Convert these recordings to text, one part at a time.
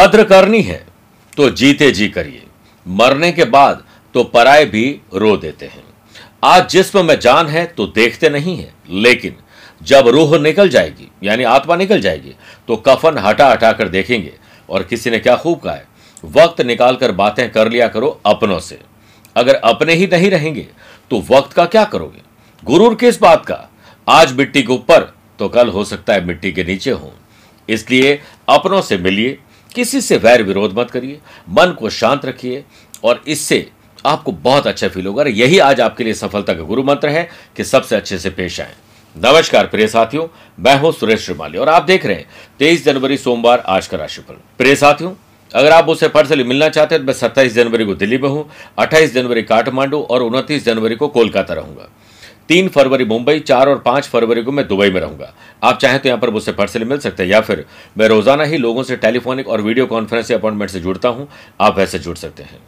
कद्र करनी है तो जीते जी करिए। मरने के बाद तो पराए भी रो देते हैं। आज जिस्म में जान है तो देखते नहीं है, लेकिन जब रूह निकल जाएगी, यानी आत्मा निकल जाएगी तो कफन हटा हटा कर देखेंगे, और किसी ने क्या खूब कहा है, वक्त निकाल कर बातें कर लिया करो अपनों से। अगर अपने ही नहीं रहेंगे तो वक्त का क्या करोगे? गुरूर किस बात का? आज मिट्टी के ऊपर तो कल हो सकता है मिट्टी के नीचे हो। इसलिए अपनों से मिलिए किसी से वैर विरोध मत करिए, मन को शांत रखिए, और इससे आपको बहुत अच्छा फील होगा। यही आज आपके लिए सफलता का गुरु मंत्र है कि सबसे अच्छे से पेश आए। नमस्कार, प्रिय साथियों, मैं हूँ सुरेश श्रीमाली, और आप देख रहे हैं, तेईस जनवरी सोमवार, आज का राशिफल। प्रिय साथियों, अगर आप मुझसे पर्सनली मिलना चाहते हैं तो मैं सत्ताईस जनवरी को दिल्ली में हूँ, अट्ठाईस जनवरी काठमांडू, और उनतीस जनवरी को कोलकाता रहूँगा। तीन फरवरी मुंबई, चार और पाँच फरवरी को मैं दुबई में रहूँगा। आप चाहें तो यहाँ पर मुझसे पर्सनली मिल सकते हैं या फिर मैं रोज़ाना ही लोगों से टेलीफोनिक और वीडियो कॉन्फ्रेंस अपॉइंटमेंट से जुड़ता हूँ, आप वैसे जुड़ सकते हैं।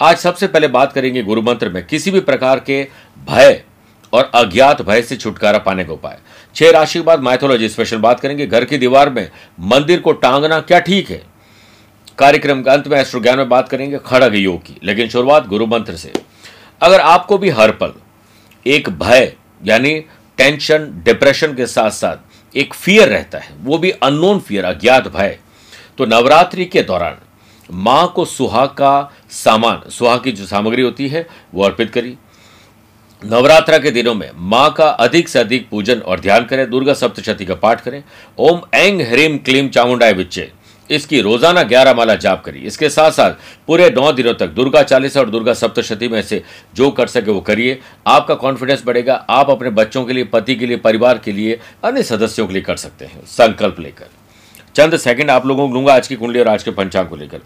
आज सबसे पहले बात करेंगे गुरु मंत्र में, किसी भी प्रकार के भय और अज्ञात भय से छुटकारा पाने का उपाय। छह राशि के बाद माइथोलॉजी स्पेशल बात करेंगे, घर की दीवार में मंदिर को टांगना क्या ठीक है? कार्यक्रम के अंत में एस्ट्रो ज्ञान में बात करेंगे, खड़ग योग की लेकिन शुरुआत गुरु मंत्र से। अगर आपको भी हर पल एक भय, यानी टेंशन डिप्रेशन के साथ साथ एक फियर रहता है। वो भी अननोन फियर अज्ञात भय। तो नवरात्रि के दौरान माँ को सुहाग का सामान सुहाग की जो सामग्री होती है, वो अर्पित करी। नवरात्रा के दिनों में माँ का अधिक से अधिक पूजन और ध्यान करें। दुर्गा सप्तशती का पाठ करें। ओम एंग ह्रीम क्लीम चामुंडाय विच्चे। इसकी रोज़ाना ग्यारह माला जाप करिए इसके साथ साथ पूरे नौ दिनों तक दुर्गा चालीसा और दुर्गा सप्तशती में से जो कर सके वो करिए। आपका कॉन्फिडेंस बढ़ेगा। आप अपने बच्चों के लिए, पति के लिए, परिवार के लिए, अन्य सदस्यों के लिए कर सकते हैं। संकल्प लेकर। चंद सेकंड आप लोगों को लूँगा आज की कुंडली और आज के पंचांग को लेकर।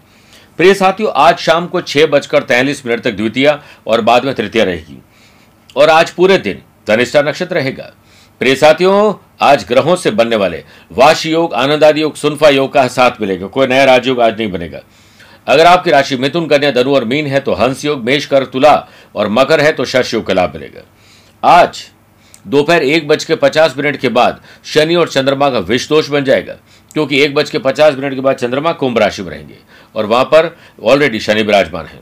प्रिय साथियों, आज शाम को छह बजकर तैंतालीस मिनट तक द्वितीय और बाद में तृतीय रहेगी। और आज पूरे दिन धनिष्ठा नक्षत्र रहेगा। प्रिय साथियों आज ग्रहों से बनने वाले वाश योग आनंद आदि योग, सुनफा योग का साथ मिलेगा। कोई नया राजयोग आज नहीं बनेगा। अगर आपकी राशि मिथुन, कन्या, धनु और मीन है तो हंस योग, मेष कर तुला और मकर है तो शश योग का लाभ मिलेगा। आज दोपहर एक बज के पचास मिनट के बाद शनि और चंद्रमा का विष दोष बन जाएगा, क्योंकि एक बज के पचास मिनट के बाद चंद्रमा कुंभ राशि में रहेंगे और वहाँ पर ऑलरेडी शनि विराजमान है।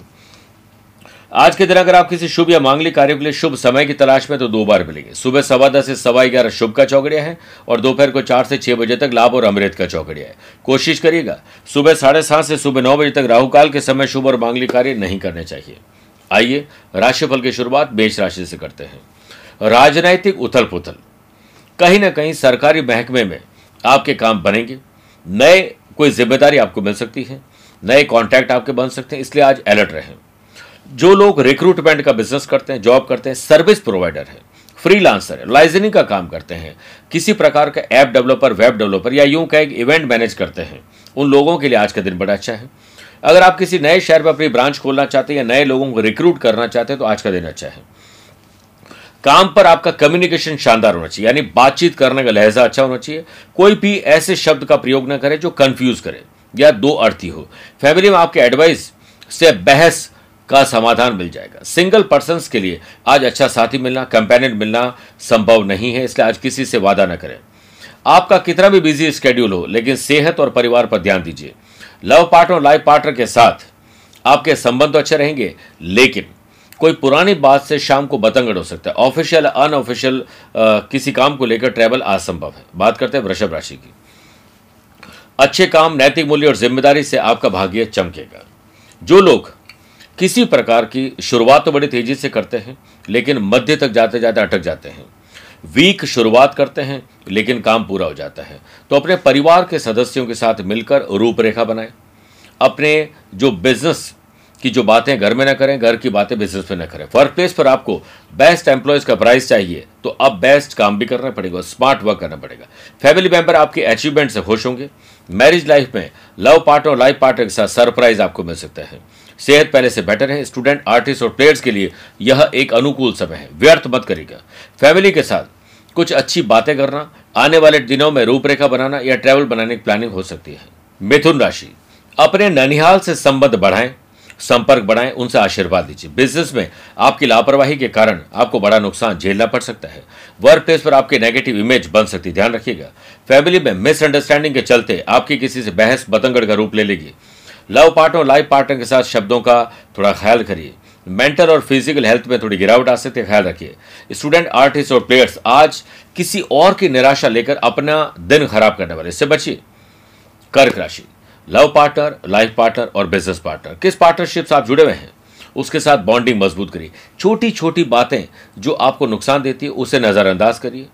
आज के दिन अगर आप किसी शुभ या मांगलिक कार्य के लिए शुभ समय की तलाश में तो दो बार मिलेंगे। सुबह सवा दस से सवा ग्यारह शुभ का चौकड़िया है और दोपहर को चार से छह बजे तक लाभ और अमृत का चौकड़िया है। कोशिश करिएगा, सुबह साढ़े सात से सुबह नौ बजे तक राहुकाल के समय शुभ और मांगलिक कार्य नहीं करने चाहिए। आइए, राशिफल की शुरुआत मेष राशि से करते हैं। राजनैतिक उथल पुथल कहीं ना कहीं सरकारी महकमे में आपके काम बनेंगे। नए कोई ज़िम्मेदारी आपको मिल सकती है, नए कॉन्टैक्ट आपके बन सकते हैं, इसलिए आज अलर्ट रहें। जो लोग रिक्रूटमेंट का बिज़नेस करते हैं जॉब करते हैं सर्विस प्रोवाइडर है फ्रीलांसर है लाइजनिंग का काम करते हैं, किसी प्रकार का ऐप डेवलपर वेब डेवलपर या यूँ कहें इवेंट मैनेज करते हैं, उन लोगों के लिए आज का दिन बड़ा अच्छा है। अगर आप किसी नए शहर में अपनी ब्रांच खोलना चाहते हैं या नए लोगों को रिक्रूट करना चाहते हैं तो आज का दिन अच्छा है। काम पर आपका कम्युनिकेशन शानदार होना चाहिए, यानी बातचीत करने का लहजा अच्छा होना चाहिए। कोई भी ऐसे शब्द का प्रयोग ना करे जो कंफ्यूज करे या दो अर्थी हो। फैमिली में आपके एडवाइस से बहस का समाधान मिल जाएगा। सिंगल पर्सन के लिए आज अच्छा साथी मिलना कंपेनियन मिलना संभव नहीं है, इसलिए आज किसी से वादा न करें। आपका कितना भी बिज़ी स्केड्यूल हो, लेकिन सेहत और परिवार पर ध्यान दीजिए। लव पार्टनर और लाइफ पार्टनर के साथ आपके संबंध तो अच्छे रहेंगे, लेकिन कोई पुरानी बात से शाम को बतंगड़ हो सकता है। ऑफिशियल अनऑफिशियल किसी काम को लेकर ट्रैवल असंभव है। बात करते हैं वृषभ राशि की। अच्छे काम, नैतिक मूल्य और ज़िम्मेदारी से आपका भाग्य चमकेगा। जो लोग किसी प्रकार की शुरुआत तो बड़ी तेज़ी से करते हैं, लेकिन मध्य तक जाते जाते अटक जाते हैं। वीक शुरुआत करते हैं, लेकिन काम पूरा हो जाता है। तो अपने परिवार के सदस्यों के साथ मिलकर रूपरेखा बनाएँ। अपने जो बिज़नेस की जो बातें घर में ना करें, घर की बातें बिज़नेस में ना करें। वर्क प्लेस पर आपको बेस्ट एम्प्लॉयज़ का प्राइस चाहिए तो अब बेस्ट काम भी करना पड़ेगा स्मार्ट वर्क करना पड़ेगा। फैमिली मेंबर आपके अचीवमेंट से खुश होंगे। मैरिज लाइफ में लव पार्टनर और लाइफ पार्टनर के साथ सरप्राइज़ आपको मिल सकता है। सेहत पहले से बेटर है, स्टूडेंट, आर्टिस्ट और प्लेयर्स के लिए यह एक अनुकूल समय है। व्यर्थ मत करेगा फैमिली के साथ कुछ अच्छी बातें करना, आने वाले दिनों में रूपरेखा बनाना या ट्रैवल बनाने की प्लानिंग हो सकती है। मिथुन राशि, अपने ननिहाल से संबंध बढ़ाएँ, संपर्क बढ़ाएँ, उनसे आशीर्वाद दीजिए बिज़नेस में आपकी लापरवाही के कारण आपको बड़ा नुकसान झेलना पड़ सकता है। वर्क प्लेस पर आपकी नेगेटिव इमेज बन सकती है। ध्यान रखिएगा। फैमिली में मिसअंडरस्टैंडिंग के चलते आपकी किसी से बहस, बतंगड़ का रूप ले लेगी लव पार्टनर और लाइफ पार्टनर के साथ शब्दों का थोड़ा ख्याल करिए। मेंटल और फ़िज़िकल हेल्थ में थोड़ी गिरावट आ सकती है, ख्याल रखिए। स्टूडेंट, आर्टिस्ट और प्लेयर्स, आज किसी और की निराशा लेकर अपना दिन खराब करने वाले। इससे बचिए। कर्क राशि। लव पार्टनर, लाइफ पार्टनर और बिज़नेस पार्टनर। किस पार्टनरशिप से आप जुड़े हुए हैं? उसके साथ बॉन्डिंग मज़बूत करिए। छोटी छोटी बातें जो आपको नुकसान देती है, उसे नज़रअंदाज करिए।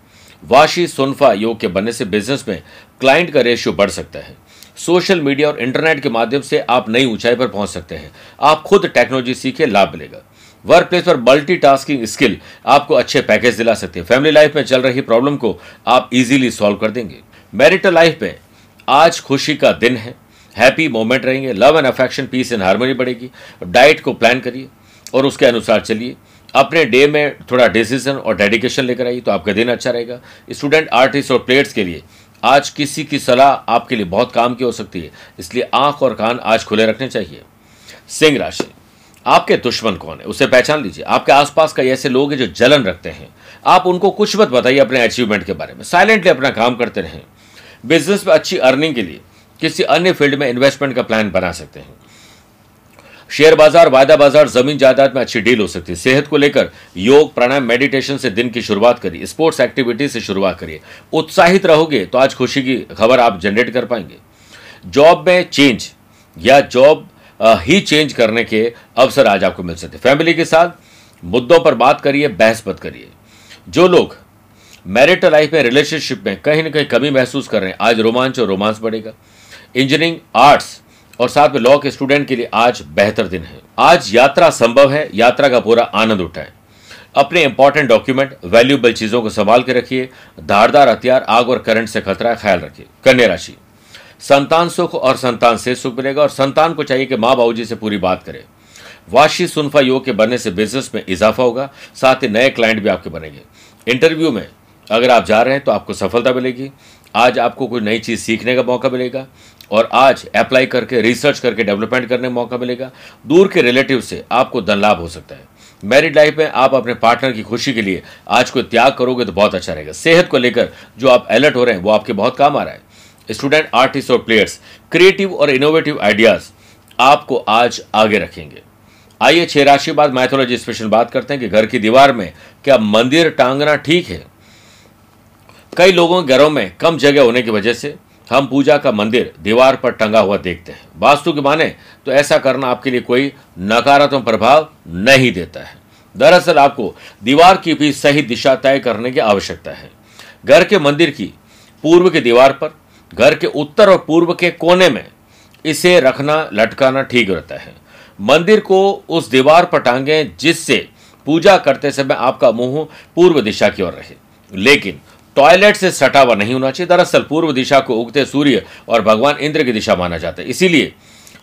वाशी सुनफा योग के बनने से बिज़नेस में क्लाइंट का रेशियो बढ़ सकता है। सोशल मीडिया और इंटरनेट के माध्यम से आप नई ऊंचाई पर पहुँच सकते हैं। आप खुद टेक्नोलॉजी सीखे, लाभ मिलेगा। वर्क प्लेस पर मल्टीटास्किंग स्किल आपको अच्छे पैकेज दिला सकते हैं। फैमिली लाइफ में चल रही प्रॉब्लम को आप इजीली सॉल्व कर देंगे। मैरिटल लाइफ में आज खुशी का दिन है। हैप्पी मोमेंट रहेंगे। Love and affection peace and harmony बढ़ेगी। डाइट को प्लान करिए और उसके अनुसार चलिए। अपने डे में थोड़ा डिसीज़न और डेडिकेशन लेकर आइए तो आपका दिन अच्छा रहेगा। स्टूडेंट आर्टिस्ट और प्लेयर्स के लिए आज किसी की सलाह आपके लिए बहुत काम की हो सकती है, इसलिए आँख और कान आज खुले रखने चाहिए। सिंह राशि, आपके दुश्मन कौन है? उसे पहचान लीजिए। आपके आसपास का ऐसे लोग हैं जो जलन रखते हैं। आप उनको कुछ मत बताइए अपने अचीवमेंट के बारे में। साइलेंटली अपना काम करते रहें। बिज़नेस में अच्छी अर्निंग के लिए किसी अन्य फ़ील्ड में इन्वेस्टमेंट का प्लान बना सकते हैं। शेयर बाज़ार, वायदा बाज़ार, ज़मीन जायदाद में अच्छी डील हो सकती है। सेहत को लेकर योग, प्राणायाम मेडिटेशन से दिन की शुरुआत करिए। स्पोर्ट्स एक्टिविटी से शुरुआत करिए। उत्साहित रहोगे तो आज खुशी की खबर आप जनरेट कर पाएँगे। जॉब में चेंज या जॉब ही चेंज करने के अवसर आज आपको मिल सकते फैमिली के साथ मुद्दों पर बात करिए, बहस मत करिए। जो लोग मैरिटल लाइफ में रिलेशनशिप में कहीं ना कहीं कमी महसूस कर रहे हैं, आज रोमांच और रोमांस बढ़ेगा। इंजीनियरिंग आर्ट्स और साथ में लॉ के स्टूडेंट के लिए आज बेहतर दिन है। आज यात्रा संभव है, यात्रा का पूरा आनंद उठाएँ। अपने इंपॉर्टेंट डॉक्यूमेंट वैल्यूएबल चीज़ों को संभाल के रखिए, धारदार हथियार, आग और करंट से खतरा ख्याल रखिए। कन्या राशि, संतान सुख और संतान से सुख मिलेगा और संतान को चाहिए कि माँ बाबू से पूरी बात करें। वाशी सुनफा योग के बनने से बिज़नेस में इजाफा होगा, साथ ही नए क्लाइंट भी आपके बनेंगे। इंटरव्यू में अगर आप जा रहे हैं तो आपको सफलता मिलेगी। आज आपको कोई नई चीज़ सीखने का मौका मिलेगा। और आज अप्लाई करके रिसर्च करके डेवलपमेंट करने का मौका मिलेगा। दूर के रिलेटिव से आपको धन लाभ हो सकता है। मैरिड लाइफ में आप अपने पार्टनर की खुशी के लिए आज कोई त्याग करोगे तो बहुत अच्छा रहेगा। सेहत को लेकर जो आप अलर्ट हो रहे हैं, वो आपके बहुत काम आ रहा है। स्टूडेंट आर्टिस्ट और प्लेयर्स क्रिएटिव और इनोवेटिव आइडियाज़ आपको आज आगे रखेंगे। आइए छह राशि बाद मैथोलॉजी स्पेशल बात करते हैं कि घर की दीवार में क्या मंदिर टांगना ठीक है? कई लोगों के घरों में कम जगह होने की वजह से हम पूजा का मंदिर दीवार पर टंगा हुआ देखते हैं। वास्तु की माने तो ऐसा करना आपके लिए कोई नकारात्मक प्रभाव नहीं देता है। दरअसल आपको दीवार की भी सही दिशा तय करने की आवश्यकता है। घर के मंदिर की पूर्व की दीवार पर, घर के उत्तर और पूर्व के कोने में इसे रखना, लटकाना ठीक रहता है। मंदिर को उस दीवार पर टांगे जिससे पूजा करते समय आपका मुँह पूर्व दिशा की ओर रहे। लेकिन टॉयलेट से सटा हुआ नहीं होना चाहिए। दरअसल पूर्व दिशा को उगते सूर्य और भगवान इंद्र की दिशा माना जाता है। इसीलिए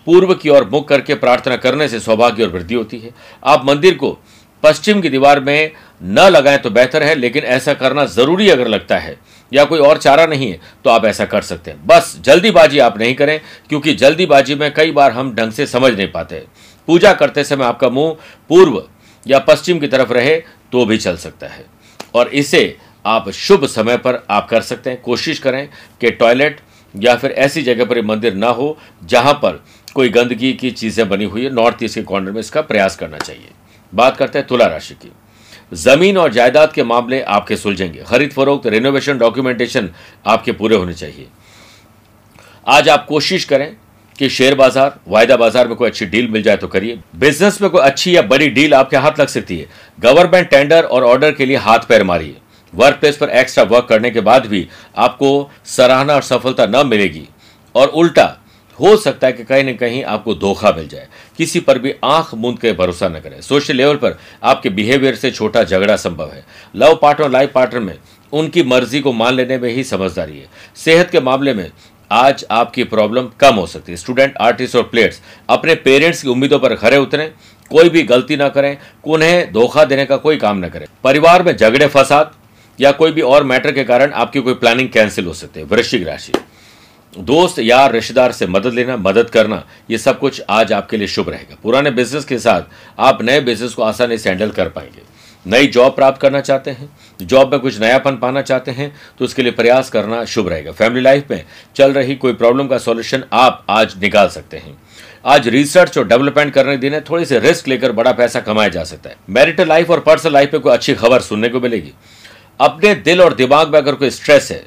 पूर्व की ओर मुख करके प्रार्थना करने से सौभाग्य और वृद्धि होती है। आप मंदिर को पश्चिम की दीवार में न लगाएँ तो बेहतर है, लेकिन ऐसा करना ज़रूरी अगर लगता है या कोई और चारा नहीं है तो आप ऐसा कर सकते हैं। बस जल्दीबाजी आप नहीं करें, क्योंकि जल्दीबाजी में कई बार हम ढंग से समझ नहीं पाते पूजा करते समय आपका मुँह पूर्व या पश्चिम की तरफ़ रहे तो भी चल सकता है। और इसे आप शुभ समय पर आप कर सकते हैं। कोशिश करें कि टॉयलेट या फिर ऐसी जगह पर मंदिर ना हो जहाँ पर कोई गंदगी की चीज़ें बनी हुई है। नॉर्थ ईस्ट के कॉर्नर में इसका प्रयास करना चाहिए। बात करते हैं तुला राशि की। ज़मीन और जायदाद के मामले आपके सुलझेंगे। खरीद फरोख्त रेनोवेशन डॉक्यूमेंटेशन आपके पूरे होने चाहिए। आज आप कोशिश करें कि शेयर बाज़ार, वायदा बाज़ार में कोई अच्छी डील मिल जाए तो करिए। बिज़नेस में कोई अच्छी या बड़ी डील आपके हाथ लग सकती है। गवर्नमेंट टेंडर और ऑर्डर के लिए हाथ पैर मारिए। वर्क प्लेस पर एक्स्ट्रा वर्क करने के बाद भी आपको सराहना और सफलता न मिलेगी। और उल्टा, हो सकता है कि कहीं ना कहीं आपको धोखा मिल जाए। किसी पर भी आँख मूंद के भरोसा न करें। सोशल लेवल पर आपके बिहेवियर से छोटा झगड़ा संभव है। लव पार्टनर और लाइफ पार्टनर में उनकी मर्ज़ी को मान लेने में ही समझदारी है। सेहत के मामले में आज आपकी प्रॉब्लम कम हो सकती है। स्टूडेंट आर्टिस्ट और प्लेयर्स अपने पेरेंट्स की उम्मीदों पर खड़े उतरें। कोई भी गलती ना करें। उन्हें धोखा देने का कोई काम न करें। परिवार में झगड़े, फसाद या कोई भी और मैटर के कारण आपकी कोई प्लानिंग कैंसिल हो सकती है, वृश्चिक राशि। दोस्त या रिश्तेदार से मदद लेना, मदद करना, ये सब कुछ आज आपके लिए शुभ रहेगा। पुराने बिज़नेस के साथ आप नए बिज़नेस को आसानी से हैंडल कर पाएँगे। नई जॉब प्राप्त करना चाहते हैं जॉब में कुछ नयापन पाना चाहते हैं तो उसके लिए प्रयास करना शुभ रहेगा। फैमिली लाइफ में चल रही कोई प्रॉब्लम का सॉल्यूशन आप आज निकाल सकते हैं। आज रिसर्च और डेवलपमेंट करने के दिन है, थोड़ी सी रिस्क लेकर बड़ा पैसा कमाया जा सकता है। मैरिटल लाइफ और पर्सनल लाइफ में कोई अच्छी खबर सुनने को मिलेगी। अपने दिल और दिमाग में अगर कोई स्ट्रेस है,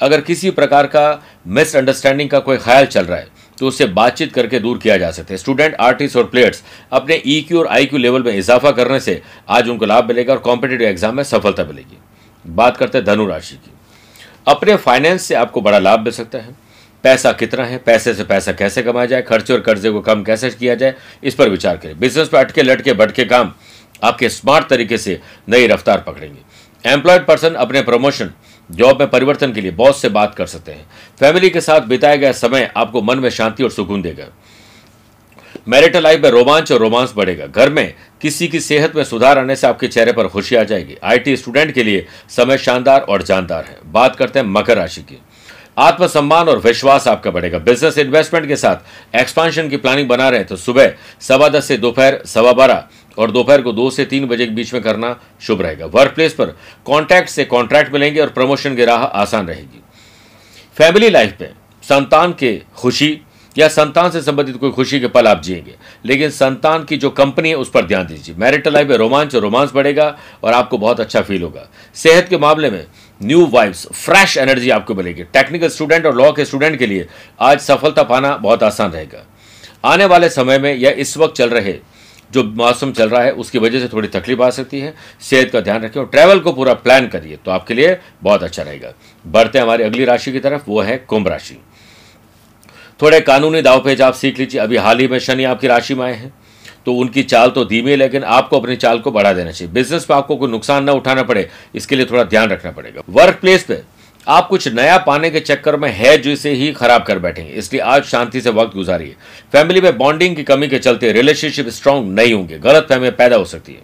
अगर किसी प्रकार का मिसअंडरस्टैंडिंग का कोई ख्याल चल रहा है तो उससे बातचीत करके दूर किया जा सकता है। स्टूडेंट आर्टिस्ट और प्लेयर्स अपने ई e और आईक्यू लेवल में इजाफा करने से आज उनको लाभ मिलेगा और कॉम्पिटेटिव एग्ज़ाम में सफलता मिलेगी। बात करते हैं धनु राशि की। अपने फाइनेंस से आपको बड़ा लाभ मिल सकता है। पैसा कितना है, पैसे से पैसा कैसे कमाया जाए, खर्चे और कर्जे को कम कैसे किया जाए, इस पर विचार करें। बिज़नेस पर अटके लटके भटके काम आपके स्मार्ट तरीके से नई रफ्तार पकड़ेंगे। एम्प्लॉयड पर्सन अपने प्रमोशन जॉब में परिवर्तन के लिए बॉस से बात कर सकते हैं। फैमिली के साथ बिताया गया समय आपको मन में शांति और सुकून देगा। मैरिटल लाइफ में रोमांच और रोमांस बढ़ेगा। घर में किसी की सेहत में सुधार आने से आपके चेहरे पर खुशी आ जाएगी। आईटी स्टूडेंट के लिए समय शानदार और जानदार है। बात करते हैं मकर राशि की। आत्मसम्मान और विश्वास आपका बढ़ेगा। बिज़नेस इन्वेस्टमेंट के साथ एक्सपांशन की प्लानिंग बना रहे हैं तो सुबह सवा दस से दोपहर सवा बारह और दोपहर को दो से तीन बजे के बीच में करना शुभ रहेगा। वर्क प्लेस पर कॉन्ट्रैक्ट से कॉन्ट्रैक्ट मिलेंगे और प्रमोशन की राह आसान रहेगी। फैमिली लाइफ में संतान के खुशी या संतान से संबंधित कोई खुशी के पल आप जिएँगे, लेकिन संतान की जो कंपनी है उस पर ध्यान दीजिए। मैरिटल लाइफ में रोमांच और रोमांस बढ़ेगा और आपको बहुत अच्छा फील होगा। सेहत के मामले में न्यू वाइब्स फ्रेश एनर्जी आपको मिलेगी। टेक्निकल स्टूडेंट और लॉ के स्टूडेंट के लिए आज सफलता पाना बहुत आसान रहेगा। आने वाले समय में या इस वक्त चल रहे जो मौसम चल रहा है, उसकी वजह से थोड़ी तकलीफ़ आ सकती है। सेहत का ध्यान रखें और ट्रैवल को पूरा प्लान करिए तो आपके लिए बहुत अच्छा रहेगा। बढ़ते हैं हमारी अगली राशि की तरफ़, वो है कुंभ राशि। थोड़े कानूनी दाव पेज आप सीख लीजिए। अभी हाल ही में शनि आपकी राशि में आए हैं। तो उनकी चाल तो धीमी है, लेकिन आपको अपनी चाल को बढ़ा देना चाहिए। बिज़नेस पे आपको कोई नुकसान ना उठाना पड़े, इसके लिए थोड़ा ध्यान रखना पड़ेगा। वर्क प्लेस पे आप कुछ नया पाने के चक्कर में है, जिसे ही खराब कर बैठेंगे। इसलिए आज शांति से वक्त गुजारिए। फैमिली में बॉन्डिंग की कमी के चलते रिलेशनशिप स्ट्रांग नहीं होंगे। गलत फहमी पैदा हो सकती है।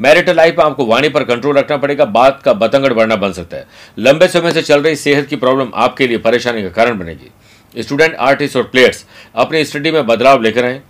मैरिटल लाइफ में आपको वाणी पर कंट्रोल रखना पड़ेगा। बात का बतंगड़ बढ़ना बन सकता है। लंबे समय से चल रही सेहत की प्रॉब्लम आपके लिए परेशानी का कारण बनेगी। स्टूडेंट आर्टिस्ट और प्लेयर्स अपनी स्टडी में बदलाव लेकर आए।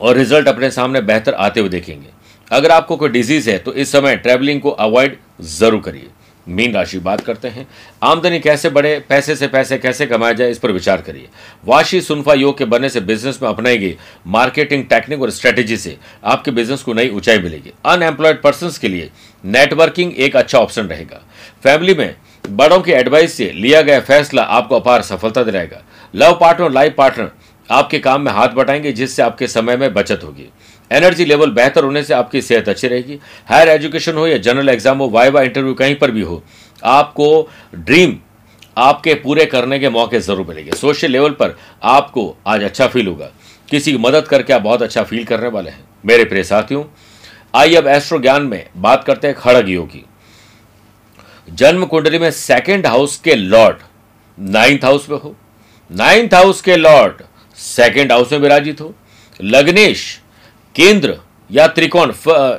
और रिज़ल्ट अपने सामने बेहतर आते हुए देखेंगे। अगर आपको कोई डिज़ीज़ है तो इस समय ट्रैवलिंग को अवॉइड ज़रूर करिए। मीन राशि बात करते हैं। आमदनी कैसे बढ़े, पैसे से पैसे कैसे कमाया जाए, इस पर विचार करिए। वाशी सुनफा योग के बनने से बिज़नेस में अपनाई गई मार्केटिंग टेक्निक और स्ट्रेटेजी से आपके बिज़नेस को नई ऊंचाई मिलेगी। अनएम्प्लॉयड पर्सन के लिए नेटवर्किंग एक अच्छा ऑप्शन रहेगा। फैमिली में बड़ों की एडवाइस से लिया गया फैसला आपको अपार सफलता दिलाएगा। लव पार्टनर लाइफ पार्टनर आपके काम में हाथ बटाएँगे, जिससे आपके समय में बचत होगी। एनर्जी लेवल बेहतर होने से आपकी सेहत अच्छी रहेगी। हायर एजुकेशन हो या जनरल एग्ज़ाम हो वाई वाइवा इंटरव्यू कहीं पर भी हो, आपको ड्रीम आपके पूरे करने के मौके ज़रूर मिलेंगे। सोशल लेवल पर आपको आज अच्छा फील होगा। किसी की मदद करके आप बहुत अच्छा फील करने वाले हैं। मेरे प्रिय साथियों, आइए अब एस्ट्रो ज्ञान में बात करते हैं खड़ग योग। की जन्म कुंडली में सेकेंड हाउस के लॉर्ड नाइन्थ हाउस में हो। नाइन्थ हाउस के लॉर्ड सेकेंड हाउस में विराजित हो। लग्नेश, केंद्र, या त्रिकोण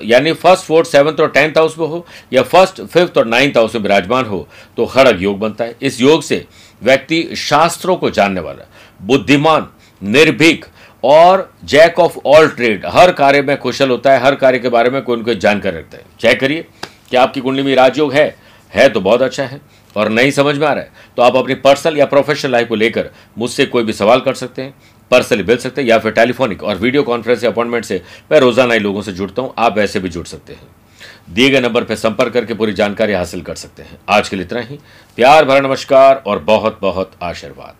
यानी फ़र्स्ट फोर्थ सेवंथ और टेंथ हाउस में हो, या फ़र्स्ट फिफ्थ और नाइन्थ हाउस में विराजमान हो तो खड़ग योग बनता है। इस योग से व्यक्ति शास्त्रों को जानने वाला बुद्धिमान, निर्भीक और जैक ऑफ़ ऑल ट्रेड हर कार्य में कुशल होता है, हर कार्य के बारे में कोई कोई जानकारी रखता है। चेक करिए कि आपकी कुंडली में राजयोग है। है तो बहुत अच्छा है। और नहीं समझ में आ रहा है तो आप अपनी पर्सनल या प्रोफेशनल लाइफ को लेकर मुझसे कोई भी सवाल कर सकते हैं, पर्सनली मिल सकते हैं या फिर टेलीफोनिक और वीडियो कॉन्फ्रेंस या अपॉइंटमेंट से मैं रोज़ाना ही लोगों से जुड़ता हूँ, आप वैसे भी जुड़ सकते हैं। दिए गए नंबर पर संपर्क करके पूरी जानकारी हासिल कर सकते हैं। आज के लिए इतना ही। प्यार भरा नमस्कार और बहुत बहुत आशीर्वाद।